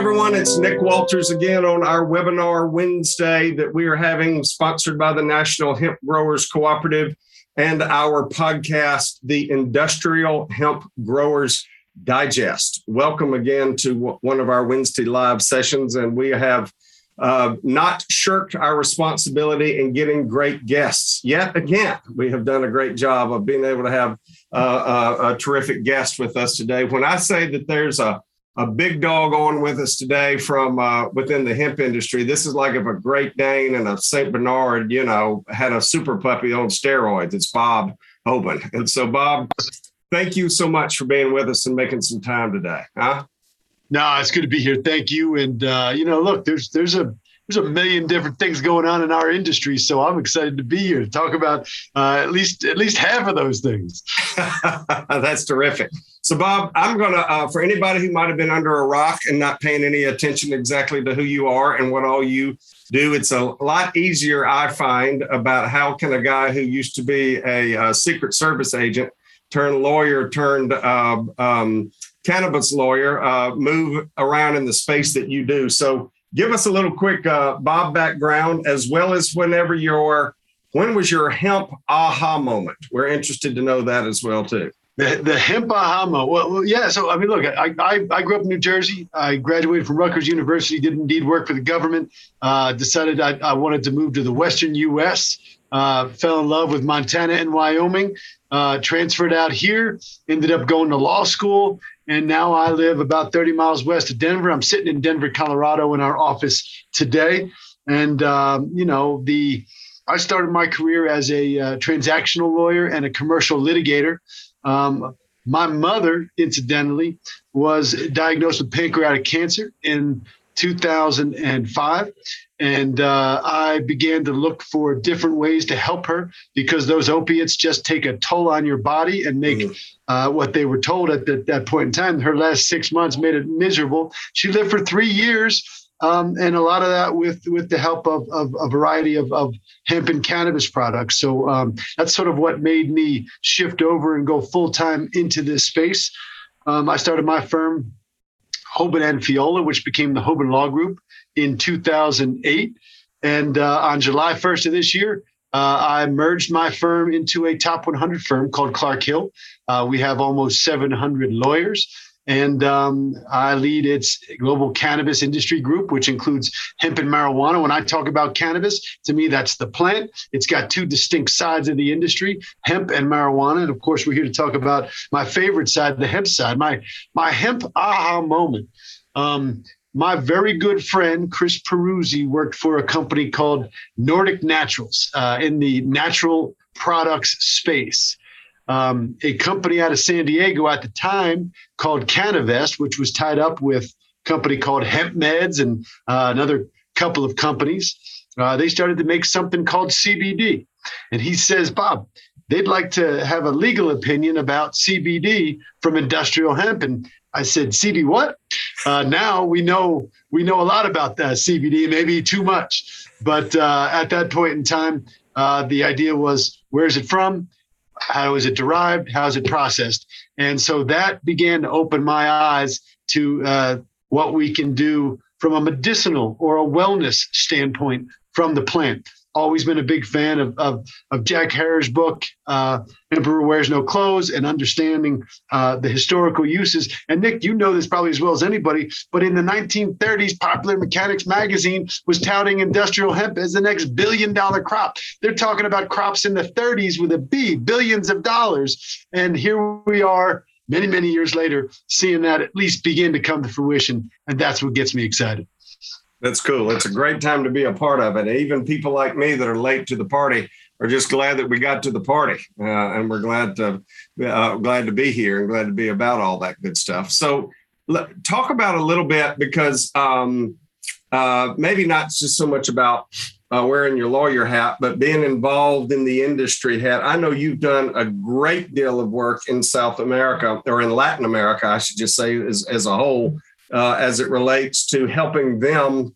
everyone. It's Nick Walters again on our webinar Wednesday that we are having, sponsored by the National Hemp Growers Cooperative and our podcast, the Industrial Hemp Growers Digest. Welcome again to one of our Wednesday live sessions, and we have uh, not shirked our responsibility in getting great guests yet again. We have done a great job of being able to have uh, a, a terrific guest with us today. When I say that there's a a big dog on with us today from uh, within the hemp industry. This is like if a Great Dane and a Saint Bernard, you know, had a super puppy on steroids. It's Bob Hoban. And so, Bob, thank you so much for being with us and making some time today. Huh? No, it's good to be here. Thank you. And uh, you know, look, there's there's a there's a million different things going on in our industry, so I'm excited to be here to talk about uh, at least at least half of those things. That's terrific. So, Bob, I'm going to, uh, for anybody who might have been under a rock and not paying any attention exactly to who you are and what all you do, it's a lot easier, I find, about how can a guy who used to be a, a Secret Service agent turned lawyer turned uh, um, cannabis lawyer uh, move around in the space that you do. So, give us a little quick uh, Bob background as well as whenever your when was your hemp aha moment? We're interested to know that as well too. The, the hemp aha. Well, well, yeah. So I mean, look, I, I, I grew up in New Jersey. I graduated from Rutgers University. Did indeed work for the government. Uh, decided I, I wanted to move to the Western U.S. Uh, fell in love with Montana and Wyoming. Uh, transferred out here. Ended up going to law school and now I live about 30 miles west of Denver. I'm sitting in Denver, Colorado, in our office today, and um, you know the I started my career as a uh, transactional lawyer and a commercial litigator. Um, my mother, incidentally, was diagnosed with pancreatic cancer in 2005. And uh, I began to look for different ways to help her because those opiates just take a toll on your body and make mm-hmm. uh, what they were told at the, that point in time. Her last six months made it miserable. She lived for three years. Um, and a lot of that with with the help of, of a variety of, of hemp and cannabis products. So um, that's sort of what made me shift over and go full time into this space. Um, I started my firm Hoban and Fiola, which became the Hoban Law Group in 2008. And uh, on July 1st of this year, uh, I merged my firm into a top 100 firm called Clark Hill. Uh, we have almost 700 lawyers and um, I lead its global cannabis industry group, which includes hemp and marijuana. When I talk about cannabis, to me, that's the plant. It's got two distinct sides of the industry, hemp and marijuana. And of course, we're here to talk about my favorite side, the hemp side, my, my hemp aha moment. Um, my very good friend Chris Peruzzi worked for a company called Nordic Naturals uh, in the natural products space um, a company out of San Diego at the time called CannaVest, which was tied up with a company called Hemp Meds and uh, another couple of companies. Uh, they started to make something called CBD. And he says, Bob, they'd like to have a legal opinion about CBD from industrial hemp. And I said, CB what? Uh, now we know we know a lot about that CBD, maybe too much. But uh, at that point in time, uh, the idea was, where's it from? How is it derived? How is it processed? And so that began to open my eyes to uh, what we can do from a medicinal or a wellness standpoint from the plant always been a big fan of, of, of Jack Herer's book, uh, Emperor Wears No Clothes, and understanding uh, the historical uses. And Nick, you know this probably as well as anybody, but in the 1930s, Popular Mechanics magazine was touting industrial hemp as the next billion dollar crop. They're talking about crops in the 30s with a B, billions of dollars. And here we are. Many, many years later, seeing that at least begin to come to fruition. And that's what gets me excited. That's cool. It's a great time to be a part of it. Even people like me that are late to the party are just glad that we got to the party, uh, and we're glad to uh, glad to be here and glad to be about all that good stuff. So, talk about a little bit because um, uh, maybe not just so much about uh, wearing your lawyer hat, but being involved in the industry hat. I know you've done a great deal of work in South America or in Latin America, I should just say, as, as a whole uh, as it relates to helping them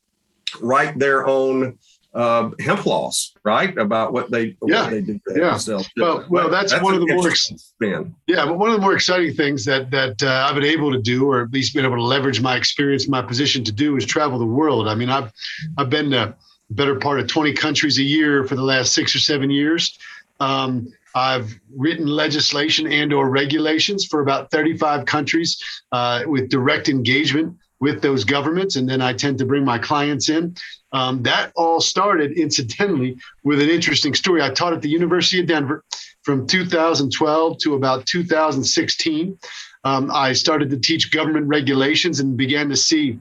write their own uh, hemp laws, right? About what they yeah. what they do. Yeah. Well, well, that's, that's one of the more spin. Yeah, but one of the more exciting things that that uh, I've been able to do, or at least been able to leverage my experience, my position to do, is travel the world. I mean, I've I've been to better part of 20 countries a year for the last six or seven years. Um, I've written legislation and or regulations for about 35 countries uh, with direct engagement with those governments, and then I tend to bring my clients in. Um, that all started, incidentally, with an interesting story. I taught at the University of Denver from 2012 to about 2016. Um, I started to teach government regulations and began to see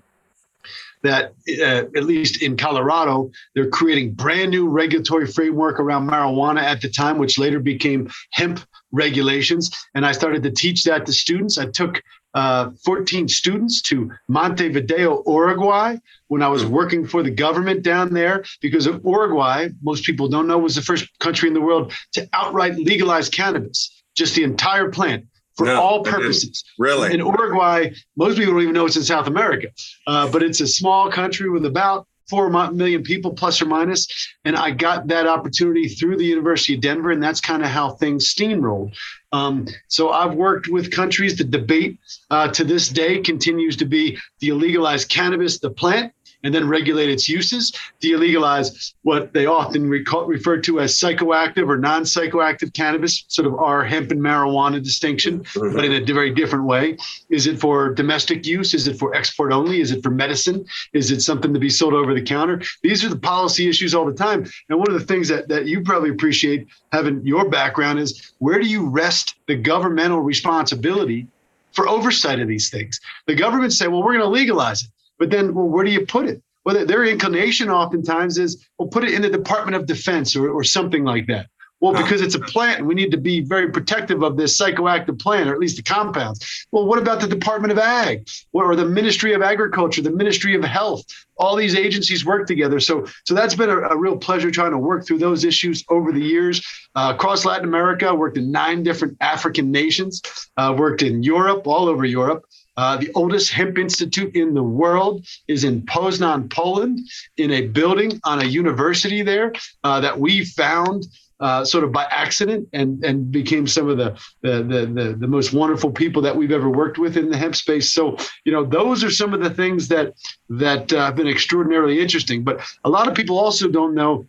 that, uh, at least in Colorado, they're creating brand new regulatory framework around marijuana at the time, which later became hemp regulations. And I started to teach that to students. I took uh, 14 students to Montevideo, Uruguay, when I was working for the government down there, because of Uruguay, most people don't know, was the first country in the world to outright legalize cannabis, just the entire plant for no, all purposes. Really? In Uruguay, most people don't even know it's in South America, uh, but it's a small country with about four million people plus or minus. and i got that opportunity through the university of denver and that's kind of how things steamrolled um, so i've worked with countries the debate uh, to this day continues to be the illegalized cannabis the plant and then regulate its uses, delegalize what they often recall, refer to as psychoactive or non psychoactive cannabis, sort of our hemp and marijuana distinction, mm-hmm. but in a very different way. Is it for domestic use? Is it for export only? Is it for medicine? Is it something to be sold over the counter? These are the policy issues all the time. And one of the things that, that you probably appreciate having your background is where do you rest the governmental responsibility for oversight of these things? The government say, well, we're going to legalize it. But then, well, where do you put it? Well, their inclination oftentimes is, well, put it in the Department of Defense or, or something like that. Well, because it's a plant, we need to be very protective of this psychoactive plant, or at least the compounds. Well, what about the Department of Ag, or the Ministry of Agriculture, the Ministry of Health? All these agencies work together. So, so that's been a, a real pleasure trying to work through those issues over the years. Uh, across Latin America, worked in nine different African nations, uh, worked in Europe, all over Europe. Uh, the oldest hemp institute in the world is in Poznan, Poland, in a building on a university there uh, that we found uh, sort of by accident and and became some of the, the the, the most wonderful people that we've ever worked with in the hemp space. So you know those are some of the things that that uh, have been extraordinarily interesting. But a lot of people also don't know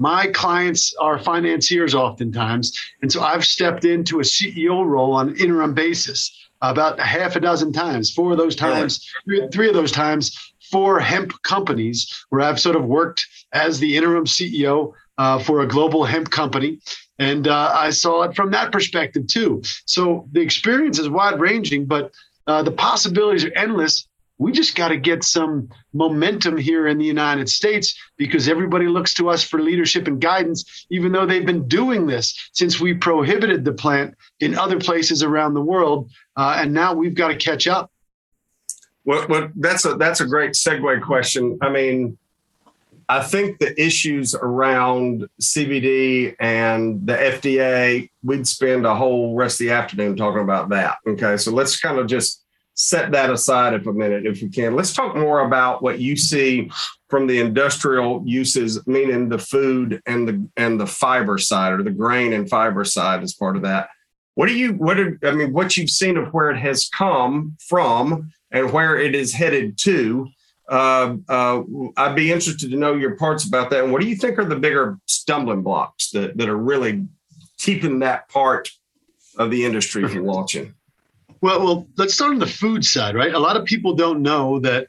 my clients are financiers oftentimes and so i've stepped into a ceo role on an interim basis about a half a dozen times. Four of those times, three, three of those times, for hemp companies where I've sort of worked as the interim CEO uh, for a global hemp company. And uh, I saw it from that perspective too. So the experience is wide ranging, but uh, the possibilities are endless we just got to get some momentum here in the United States because everybody looks to us for leadership and guidance, even though they've been doing this since we prohibited the plant in other places around the world. Uh, and now we've got to catch up. Well, well, that's a that's a great segue question. I mean, I think the issues around CBD and the FDA, we'd spend a whole rest of the afternoon talking about that. Okay, so let's kind of just set that aside if a minute, if we can. Let's talk more about what you see from the industrial uses, meaning the food and the and the fiber side or the grain and fiber side as part of that. What do you what are, I mean, what you've seen of where it has come from and where it is headed to. Uh, uh, I'd be interested to know your parts about that. And what do you think are the bigger stumbling blocks that, that are really keeping that part of the industry from launching? Well, well, let's start on the food side, right? A lot of people don't know that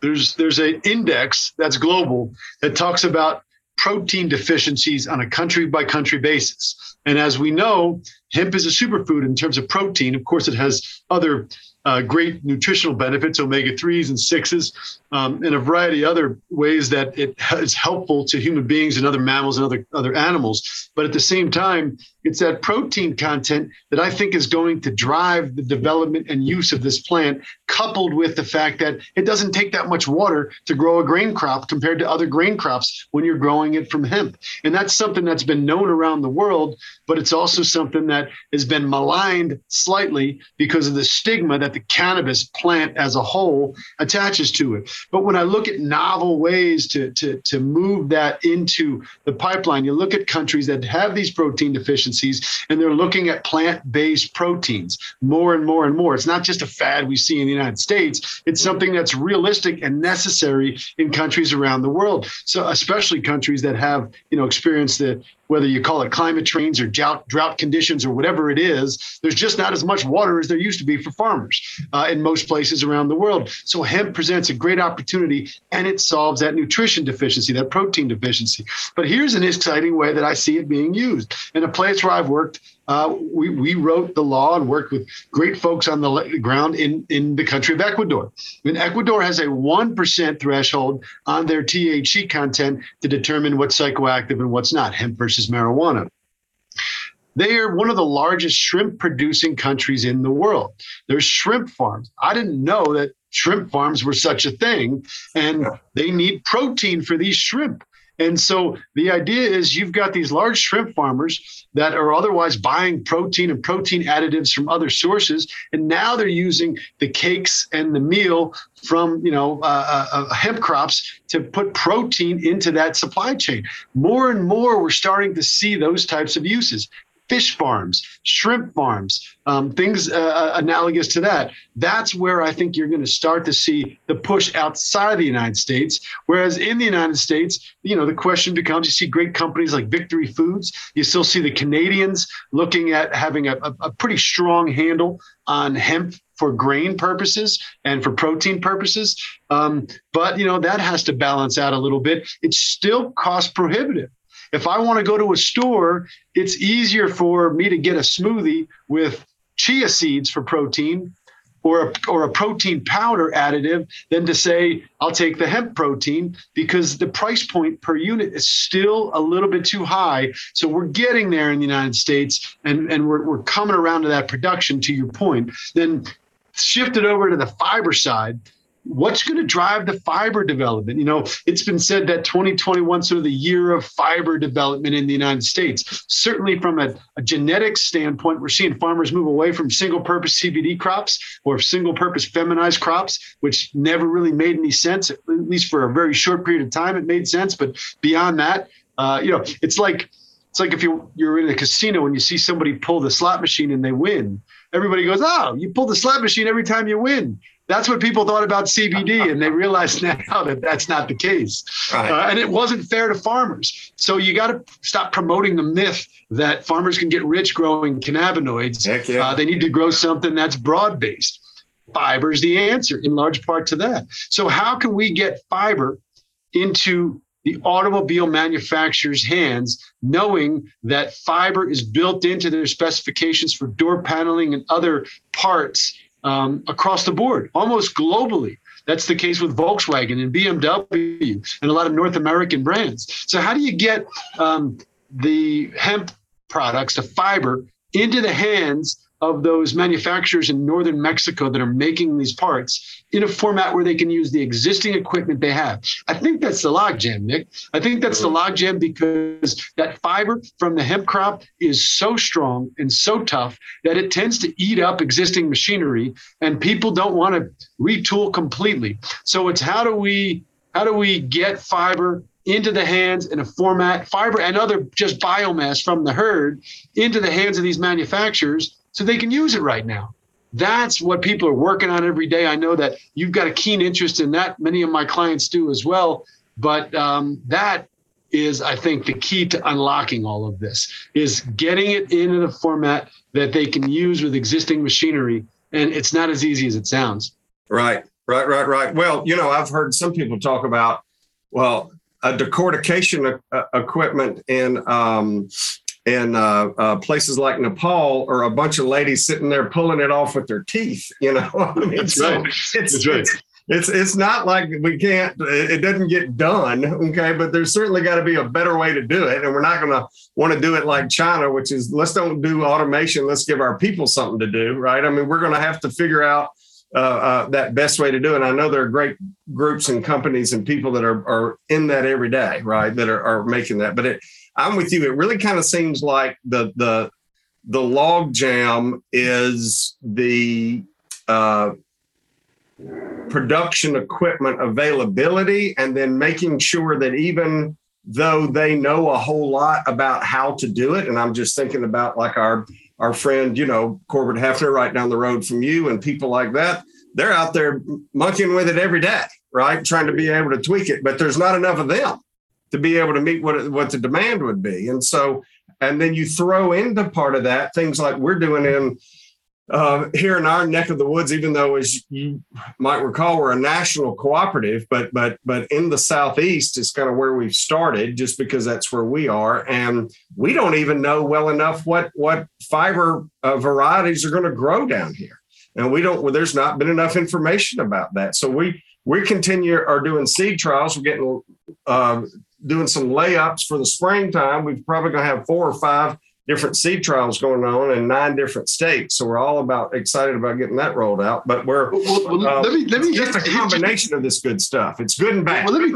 there's there's an index that's global that talks about protein deficiencies on a country by country basis. And as we know, hemp is a superfood in terms of protein. Of course, it has other uh, great nutritional benefits, omega 3s and 6s, um, a variety of other ways that it is helpful to human beings and other mammals and other, other animals. But at the same time, it's that protein content that I think is going to drive the development and use of this plant, coupled with the fact that it doesn't take that much water to grow a grain crop compared to other grain crops when you're growing it from hemp. And that's something that's been known around the world, but it's also something that has been maligned slightly because of the stigma that the cannabis plant as a whole attaches to it. But when I look at novel ways to, to, to move that into the pipeline, you look at countries that have these protein deficiencies and they're looking at plant based proteins more and more and more. It's not just a fad we see in the United States, it's something that's realistic and necessary in countries around the world. So, especially countries that have, you know, experienced the whether you call it climate change or drought, drought conditions or whatever it is, there's just not as much water as there used to be for farmers uh, in most places around the world. So hemp presents a great opportunity and it solves that nutrition deficiency, that protein deficiency. But here's an exciting way that I see it being used. In a place where I've worked, uh, we, we wrote the law and worked with great folks on the ground in, in the country of Ecuador. And Ecuador has a 1% threshold on their THC content to determine what's psychoactive and what's not, hemp versus marijuana. They are one of the largest shrimp producing countries in the world. There's shrimp farms. I didn't know that shrimp farms were such a thing, and they need protein for these shrimp. And so the idea is you've got these large shrimp farmers that are otherwise buying protein and protein additives from other sources, and now they're using the cakes and the meal from you know uh, uh, uh hemp crops to put protein into that supply chain. More and more, we're starting to see those types of uses fish farms, shrimp farms, um, things uh, uh, analogous to that. That's where I think you're going to start to see the push outside of the United States. Whereas in the United States, you know, the question becomes you see great companies like Victory Foods. You still see the Canadians looking at having a, a, a pretty strong handle on hemp for grain purposes and for protein purposes. Um, but you know that has to balance out a little bit. It's still cost prohibitive. If I want to go to a store, it's easier for me to get a smoothie with chia seeds for protein or a, or a protein powder additive than to say I'll take the hemp protein because the price point per unit is still a little bit too high. So we're getting there in the United States and, and we're, we're coming around to that production to your point. Then shift it over to the fiber side what's going to drive the fiber development? You know, it's been said that 2021 sort of the year of fiber development in the United States. Certainly, from a, a genetic standpoint, we're seeing farmers move away from single-purpose CBD crops or single-purpose feminized crops, which never really made any sense. At least for a very short period of time, it made sense. But beyond that, uh, you know, it's like it's like if you you're in a casino and you see somebody pull the slot machine and they win. Everybody goes, "Oh, you pull the slot machine every time you win." That's what people thought about CBD, and they realize now that that's not the case. Right. Uh, and it wasn't fair to farmers. So you got to stop promoting the myth that farmers can get rich growing cannabinoids. Yeah. Uh, they need to grow something that's broad based. Fiber is the answer in large part to that. So, how can we get fiber into the automobile manufacturer's hands, knowing that fiber is built into their specifications for door paneling and other parts um, across the board, almost globally. That's the case with Volkswagen and BMW and a lot of North American brands. So, how do you get um, the hemp products, the fiber, into the hands of those manufacturers in northern Mexico that are making these parts in a format where they can use the existing equipment they have. I think that's the logjam, Nick. I think that's the logjam because that fiber from the hemp crop is so strong and so tough that it tends to eat up existing machinery and people don't want to retool completely. So it's how do we how do we get fiber into the hands in a format, fiber and other just biomass from the hurd into the hands of these manufacturers so they can use it right now. That's what people are working on every day. I know that you've got a keen interest in that. Many of my clients do as well. But um, that is, I think, the key to unlocking all of this is getting it into the format that they can use with existing machinery. And it's not as easy as it sounds. Right, right, right, right. Well, you know, I've heard some people talk about, well, a decortication uh, equipment in um, in uh, uh, places like Nepal or a bunch of ladies sitting there pulling it off with their teeth. You know, I mean, That's so right. It's, That's right. It's, it's it's not like we can't it doesn't get done okay but there's certainly got to be a better way to do it and we're not going to want to do it like china which is let's don't do automation let's give our people something to do right i mean we're going to have to figure out uh, uh, that best way to do it. And I know there are great groups and companies and people that are, are in that every day, right? That are, are making that. But it, I'm with you. It really kind of seems like the the the log jam is the uh, production equipment availability and then making sure that even though they know a whole lot about how to do it and i'm just thinking about like our our friend you know corbett hefner right down the road from you and people like that they're out there monkeying with it every day right trying to be able to tweak it but there's not enough of them to be able to meet what what the demand would be and so and then you throw into part of that things like we're doing in uh, here in our neck of the woods, even though as you might recall, we're a national cooperative, but but but in the southeast is kind of where we've started, just because that's where we are, and we don't even know well enough what what fiber uh, varieties are going to grow down here, and we don't. Well, there's not been enough information about that, so we we continue are doing seed trials. We're getting uh, doing some layups for the springtime. We're probably going to have four or five different seed trials going on in nine different states. So we're all about excited about getting that rolled out. But we're well, well, uh, let me let me just hit, a combination hit, of this good stuff. It's good and bad. Well, let me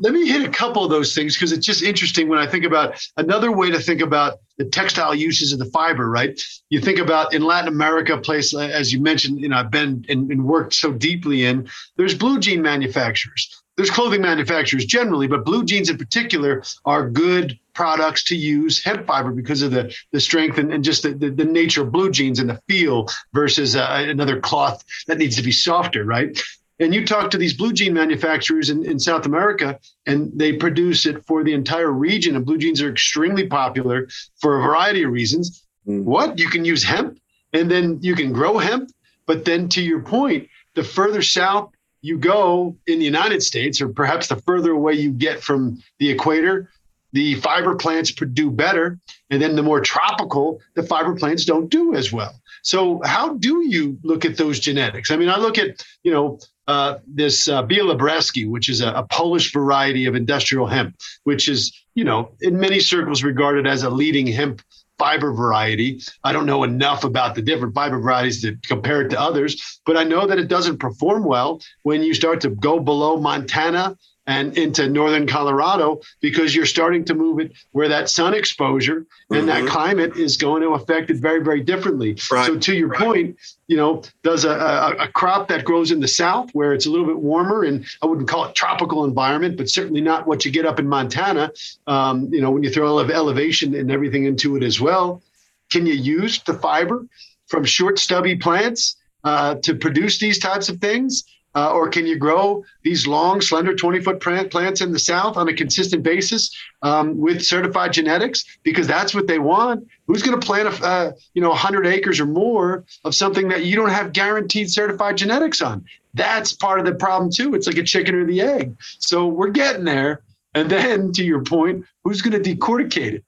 let me hit a couple of those things because it's just interesting when I think about another way to think about the textile uses of the fiber. Right? You think about in Latin America, place as you mentioned, you know, I've been and, and worked so deeply in. There's blue jean manufacturers there's clothing manufacturers generally, but blue jeans in particular are good products to use hemp fiber because of the, the strength and, and just the, the, the, nature of blue jeans and the feel versus uh, another cloth that needs to be softer, right? And you talk to these blue jean manufacturers in, in South America, and they produce it for the entire region. And blue jeans are extremely popular for a variety of reasons. Mm. What? You can use hemp, and then you can grow hemp. But then to your point, the further south you go in the United States, or perhaps the further away you get from the equator, the fiber plants do better. And then the more tropical, the fiber plants don't do as well. So how do you look at those genetics? I mean, I look at, you know, uh, this uh, Białobrzeskie, which is a, a, Polish variety of industrial hemp, which is, you know, in many circles regarded as a leading hemp fiber variety. I don't know enough about the different fiber varieties to compare it to others, but I know that it doesn't perform well when you start to go below Montana and into northern Colorado because you're starting to move it where that sun exposure and mm-hmm. that climate is going to affect it very, very differently. Right. So to your right. point, you know, does a, a, a, crop that grows in the south where it's a little bit warmer and I wouldn't call it tropical environment, but certainly not what you get up in Montana. Um, you know, when you throw all of elevation and everything into it as well, can you use the fiber from short stubby plants uh, to produce these types of things? Uh, or can you grow these long, slender 20 foot plant plants in the South on a consistent basis um, with certified genetics? Because that's what they want. Who's going to plant a, uh, you know 100 acres or more of something that you don't have guaranteed certified genetics on? That's part of the problem too. It's like a chicken or the egg. So we're getting there. And then to your point, who's going to decorticate it?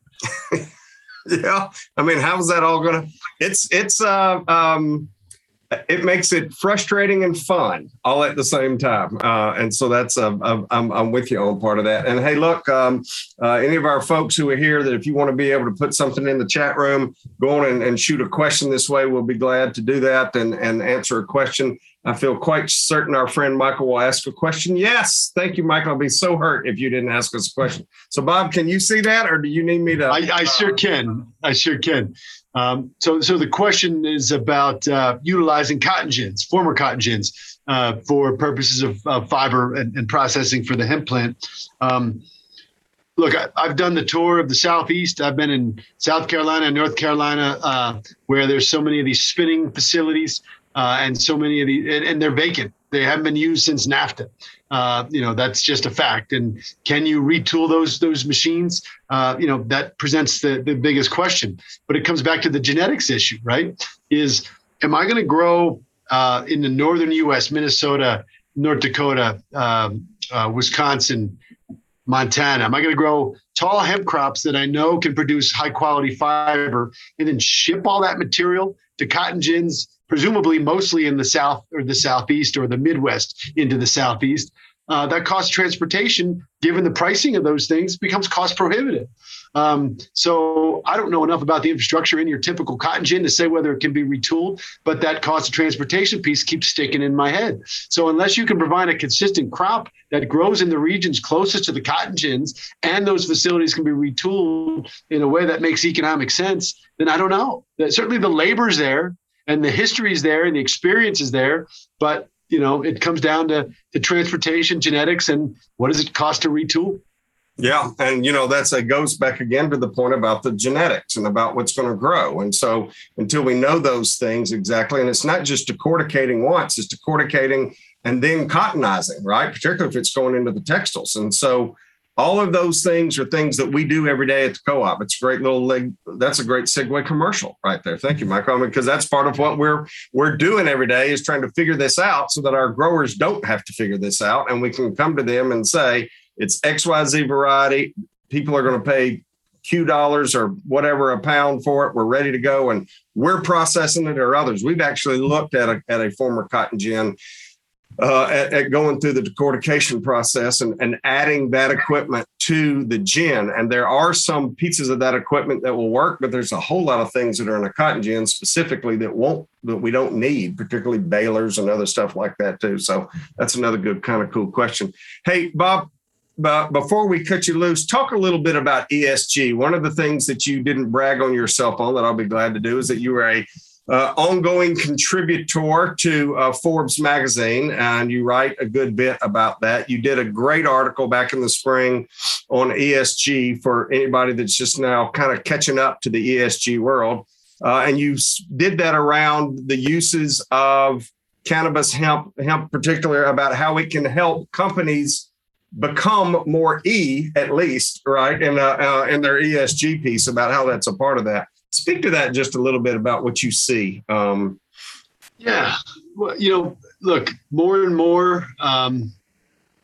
yeah, I mean, how's that all going to? It's it's uh, um, it makes it frustrating and fun all at the same time. Uh, and so that's, uh, I'm, I'm with you on part of that. And hey, look, um, uh, any of our folks who are here that if you want to be able to put something in the chat room, go on and, and shoot a question this way, we'll be glad to do that and, and answer a question. I feel quite certain our friend Michael will ask a question. Yes. Thank you, Michael. I'll be so hurt if you didn't ask us a question. So, Bob, can you see that or do you need me to? I, I sure can. I sure can. Um, so, so the question is about uh, utilizing cotton gins, former cotton gins, uh, for purposes of, fiber and, and, processing for the hemp plant. Um, look, I, have done the tour of the southeast. I've been in South Carolina North Carolina, uh, where there's so many of these spinning facilities uh, and so many of these, and, and they're vacant. They haven't been used since NAFTA. Uh, you know that's just a fact. And can you retool those those machines? Uh, you know that presents the the biggest question. But it comes back to the genetics issue, right? Is am I going to grow uh, in the northern U.S., Minnesota, North Dakota, um, uh, Wisconsin, Montana? Am I going to grow tall hemp crops that I know can produce high quality fiber and then ship all that material to cotton gins presumably mostly in the south or the southeast or the Midwest into the southeast. Uh, that cost transportation, given the pricing of those things, becomes cost prohibitive. Um, so I don't know enough about the infrastructure in your typical cotton gin to say whether it can be retooled, but that cost of transportation piece keeps sticking in my head. So unless you can provide a consistent crop that grows in the regions closest to the cotton gins and those facilities can be retooled in a way that makes economic sense, then I don't know. Certainly the labor's there and the history is there and the experience is there, but you know, it comes down to the transportation, genetics, and what does it cost to retool? Yeah, and you know that's it goes back again to the point about the genetics and about what's going to grow. And so until we know those things exactly, and it's not just decorticating once, it's decorticating and then cottonizing, right? Particularly if it's going into the textiles. And so all of those things are things that we do every day at the co-op. It's a great little leg. That's a great segue commercial right there. Thank you, Michael. because that's part of what we're we're doing every day is trying to figure this out so that our growers don't have to figure this out, and we can come to them and say it's X Y Z variety. People are going to pay Q dollars or whatever a pound for it. We're ready to go, and we're processing it or others. We've actually looked at a at a former cotton gin uh, at, at, going through the decortication process and, and adding that equipment to the gin. And there are some pieces of that equipment that will work, but there's a whole lot of things that are in a cotton gin specifically that won't that we don't need, particularly balers and other stuff like that too. So that's another good kind of cool question. Hey, Bob. But before we cut you loose, talk a little bit about ESG. One of the things that you didn't brag on yourself on that I'll be glad to do is that you were a uh, ongoing contributor to uh, Forbes magazine, and you write a good bit about that. You did a great article back in the spring on ESG for anybody that's just now kind of catching up to the ESG world. Uh, and you did that around the uses of cannabis hemp, hemp particular about how it can help companies become more E at least, right? And uh, uh, in their ESG piece about how that's a part of that speak to that just a little bit about what you see. Um, yeah, well, you know, look, more and more um,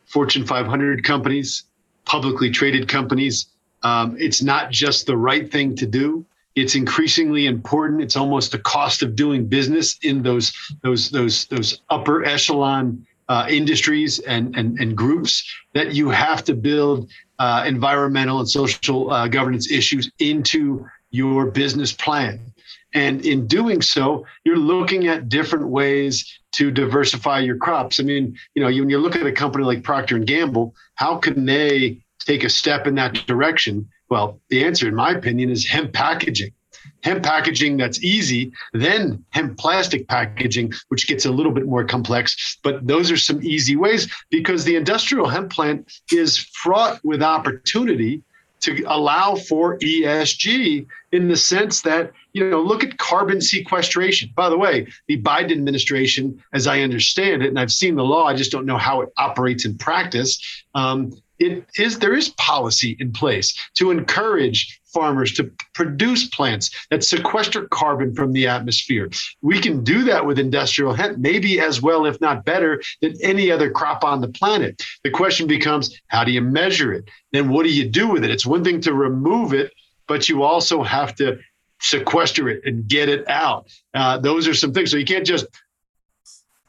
Fortune 500 companies, publicly traded companies. Um, it's not just the right thing to do. It's increasingly important. It's almost the cost of doing business in those those those those upper echelon uh, industries and, and and groups that you have to build uh, environmental and social uh, governance issues into your business plan. And in doing so, you're looking at different ways to diversify your crops. I mean, you know, when you look at a company like Procter and Gamble, how can they take a step in that direction? Well, the answer, in my opinion, is hemp packaging. Hemp packaging that's easy, then hemp plastic packaging, which gets a little bit more complex. But those are some easy ways because the industrial hemp plant is fraught with opportunity to allow for ESG in the sense that, you know, look at carbon sequestration. By the way, the Biden administration, as I understand it, and I've seen the law, I just don't know how it operates in practice. Um, it is there is policy in place to encourage farmers to produce plants that sequester carbon from the atmosphere. We can do that with industrial hemp, maybe as well, if not better, than any other crop on the planet. The question becomes how do you measure it? Then what do you do with it? It's one thing to remove it, but you also have to sequester it and get it out. Uh, those are some things. So you can't just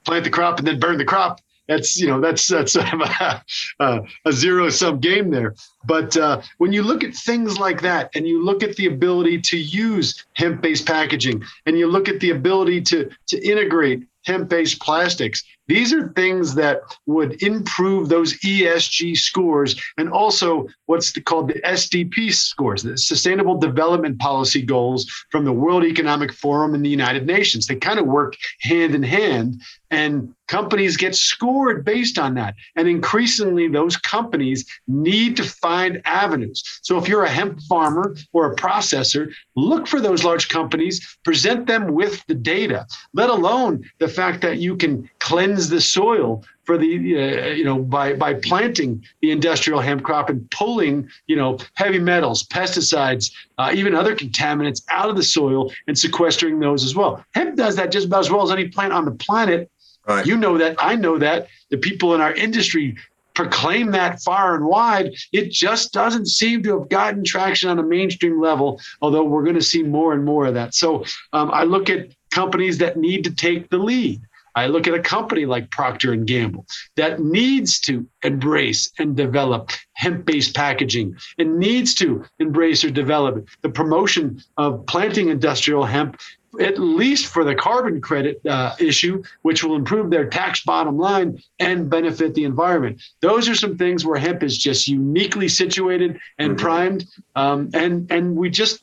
plant the crop and then burn the crop that's you know that's that's a, a, a zero sum game there. But uh, when you look at things like that, and you look at the ability to use hemp based packaging, and you look at the ability to to integrate hemp based plastics, these are things that would improve those ESG scores and also what's called the SDP scores, the Sustainable Development Policy goals from the World Economic Forum and the United Nations. They kind of work hand in hand, and companies get scored based on that. And increasingly, those companies need to find avenues. So if you're a hemp farmer or a processor, look for those large companies, present them with the data, let alone the fact that you can cleanse the soil for the uh, you know by by planting the industrial hemp crop and pulling you know heavy metals pesticides uh, even other contaminants out of the soil and sequestering those as well hemp does that just about as well as any plant on the planet right. you know that. I know that. The people in our industry proclaim that far and wide. It just doesn't seem to have gotten traction on a mainstream level although we're going to see more and more of that. So um, i look at companies that need to take the lead. I look at a company like Procter and Gamble that needs to embrace and develop hemp-based packaging. And needs to embrace or develop the promotion of planting industrial hemp at least for the carbon credit uh, issue, which will improve their tax bottom line and benefit the environment. Those are some things where hemp is just uniquely situated and mm-hmm. primed, um, and and we just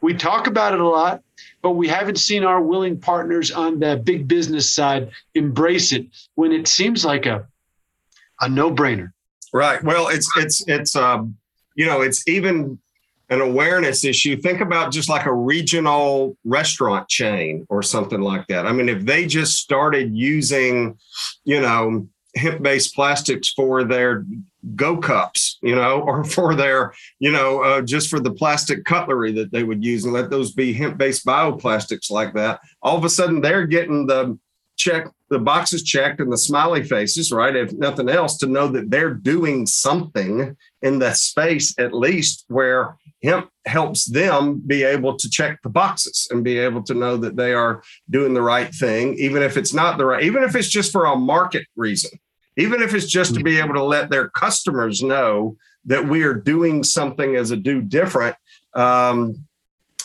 we talk about it a lot, but we haven't seen our willing partners on the big business side embrace it when it seems like a a no-brainer. Right. Well, it's it's it's um, you know, it's even an awareness issue. Think about just like a regional restaurant chain or something like that. I mean, if they just started using, you know, hemp based plastics for their go cups, you know, or for their, you know, uh, just for the plastic cutlery that they would use and let those be hemp based bioplastics like that. All of a sudden they're getting the check, the boxes checked and the smiley faces, right? If nothing else, to know that they're doing something in the space, at least where hemp helps them be able to check the boxes and be able to know that they are doing the right thing, even if it's not the right, even if it's just for a market reason even if it's just to be able to let their customers know that we are doing something as a do different. Um,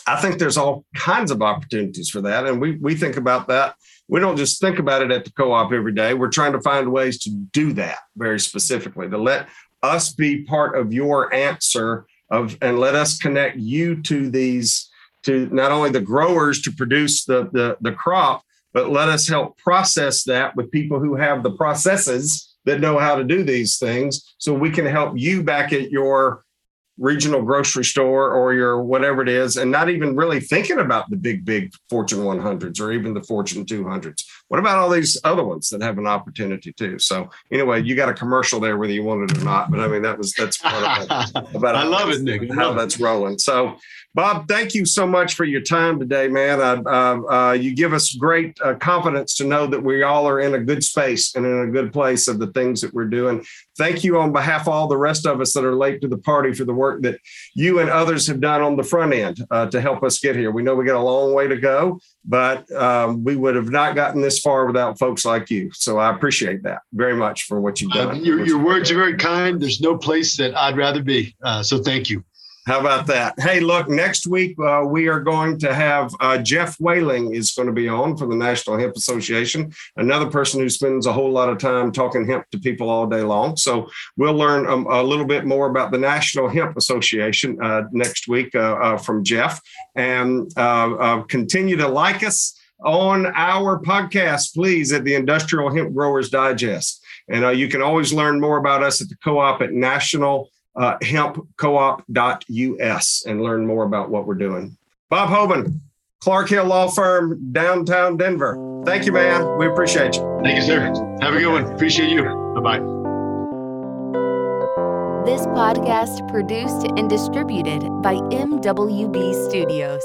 I think there's all kinds of opportunities for that. And we, we think about that. We don't just think about it at the co op every day. We're trying to find ways to do that very specifically, to let us be part of your answer of and let us connect you to these to not only the growers to produce the the, the crop but let us help process that with people who have the processes that know how to do these things so we can help you back at your regional grocery store or your whatever it is and not even really thinking about the big big fortune 100s or even the fortune 200s what about all these other ones that have an opportunity too? So anyway you got a commercial there whether you want it or not but i mean that was that's part of about i love it nick. How that's rolling. So Bob, thank you so much for your time today, man. Uh, uh, you give us great uh, confidence to know that we all are in a good space and in a good place of the things that we're doing. Thank you on behalf of all the rest of us that are late to the party for the work that you and others have done on the front end uh, to help us get here. We know we got a long way to go, but um, we would have not gotten this far without folks like you. So I appreciate that very much for what you've done. your, your words are very kind. There's no place that I'd rather be. so thank you. How about that? Hey, look, next week uh, we are going to have uh, Geoff Whaling is going to be on for the National Hemp Association, another person who spends a whole lot of time talking hemp to people all day long. So we'll learn um, a little bit more about the National Hemp Association uh, next week uh, uh, from Geoff, and uh, continue to like us on our podcast, please, at the Industrial Hemp Growers Digest. And you can always learn more about us at the co-op at National uh, hempcoop.us and learn more about what we're doing. Bob Hoban, Clark Hill Law Firm, downtown Denver. Thank you, man. We appreciate you. Thank you, sir. Have a good one. Appreciate you. Bye bye. This podcast produced and distributed by MWB Studios.